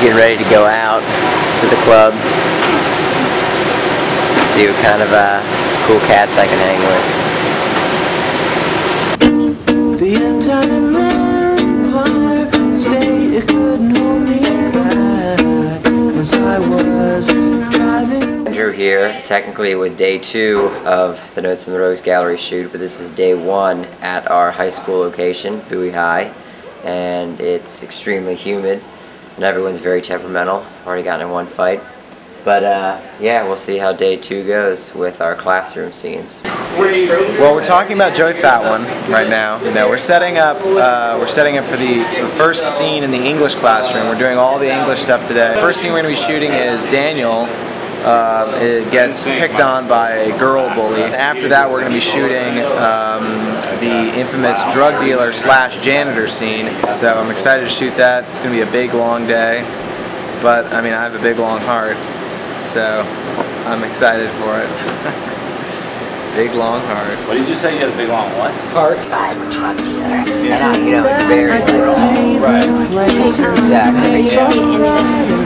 getting ready to go out to the club. See what kind of uh, cool cats I can hang with. The entire empire state couldn't hold me back as I was driving. Andrew here, technically with day two of the Notes from the Rogues Gallery shoot, but this is day one at our high school location, Bowie High, and it's extremely humid, and everyone's very temperamental. Already gotten in one fight. But uh, yeah, we'll see how day two goes with our classroom scenes. Well, we're talking about Joey Fat One right now. You know, we're setting up. Uh, we're setting up for the, the first scene in the English classroom. We're doing all the English stuff today. First scene we're going to be shooting is Daniel. Uh, gets picked on by a girl bully. And after that, we're going to be shooting um, the infamous drug dealer slash janitor scene. So I'm excited to shoot that. It's going to be a big, long day. But I mean, I have a big, long heart, so I'm excited for it. big, long heart. What did you say? You had a big long what? Heart. I'm a drug dealer. And I, you know, it's very literal. Right. Exactly. So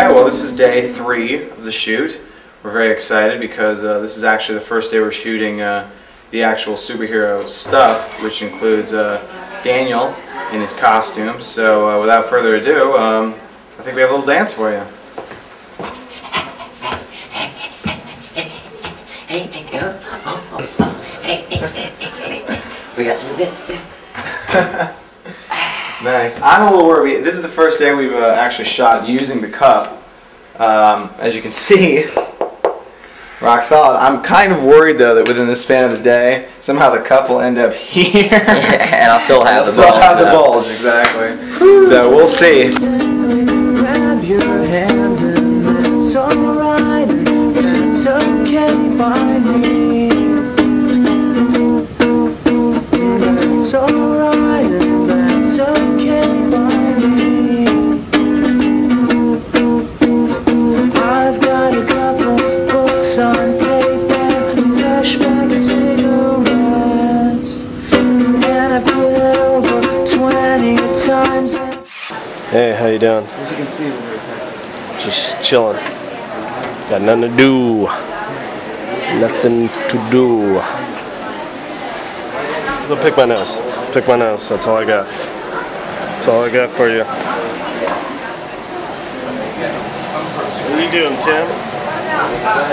Okay, well, this is day three of the shoot. We're very excited because uh, this is actually the first day we're shooting uh, the actual superhero stuff, which includes uh, Daniel in his costume. So, uh, without further ado, um, I think we have a little dance for you. We got some of this too. Nice. I'm a little worried. This is the first day we've uh, actually shot using the cup. Um, as you can see, rock solid. I'm kind of worried though that within the span of the day, somehow the cup will end up here. and I'll still have I'll the still balls have the now. bulge, exactly. So we'll see. Your hand and that's alright and that's okay doing? As you can see, we're very Just chilling. Got nothing to do. Nothing to do. Go pick my nose. Pick my nose. That's all I got. That's all I got for you. What are you doing, Tim?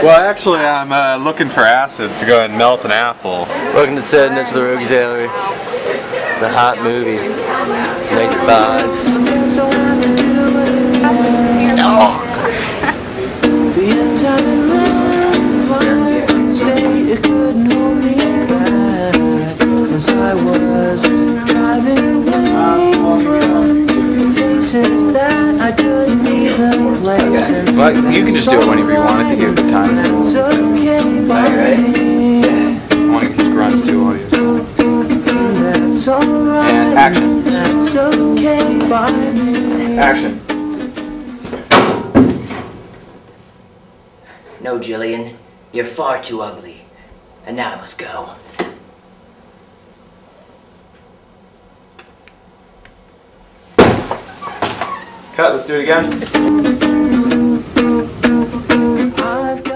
Well, actually, I'm uh, looking for acids to go and melt an apple. Welcome to Said Nuts of the Rogues Gallery. It's a hot movie. Nice vibes. Places that I couldn't even place. And Well, you can just do it whenever you want. I think you have the time. That's okay by me. I want to use grunts too while you're That's alright. And action. That's okay by me. Action. No, Jillian, you're far too ugly. And now I must go. Cut. Let's do it again.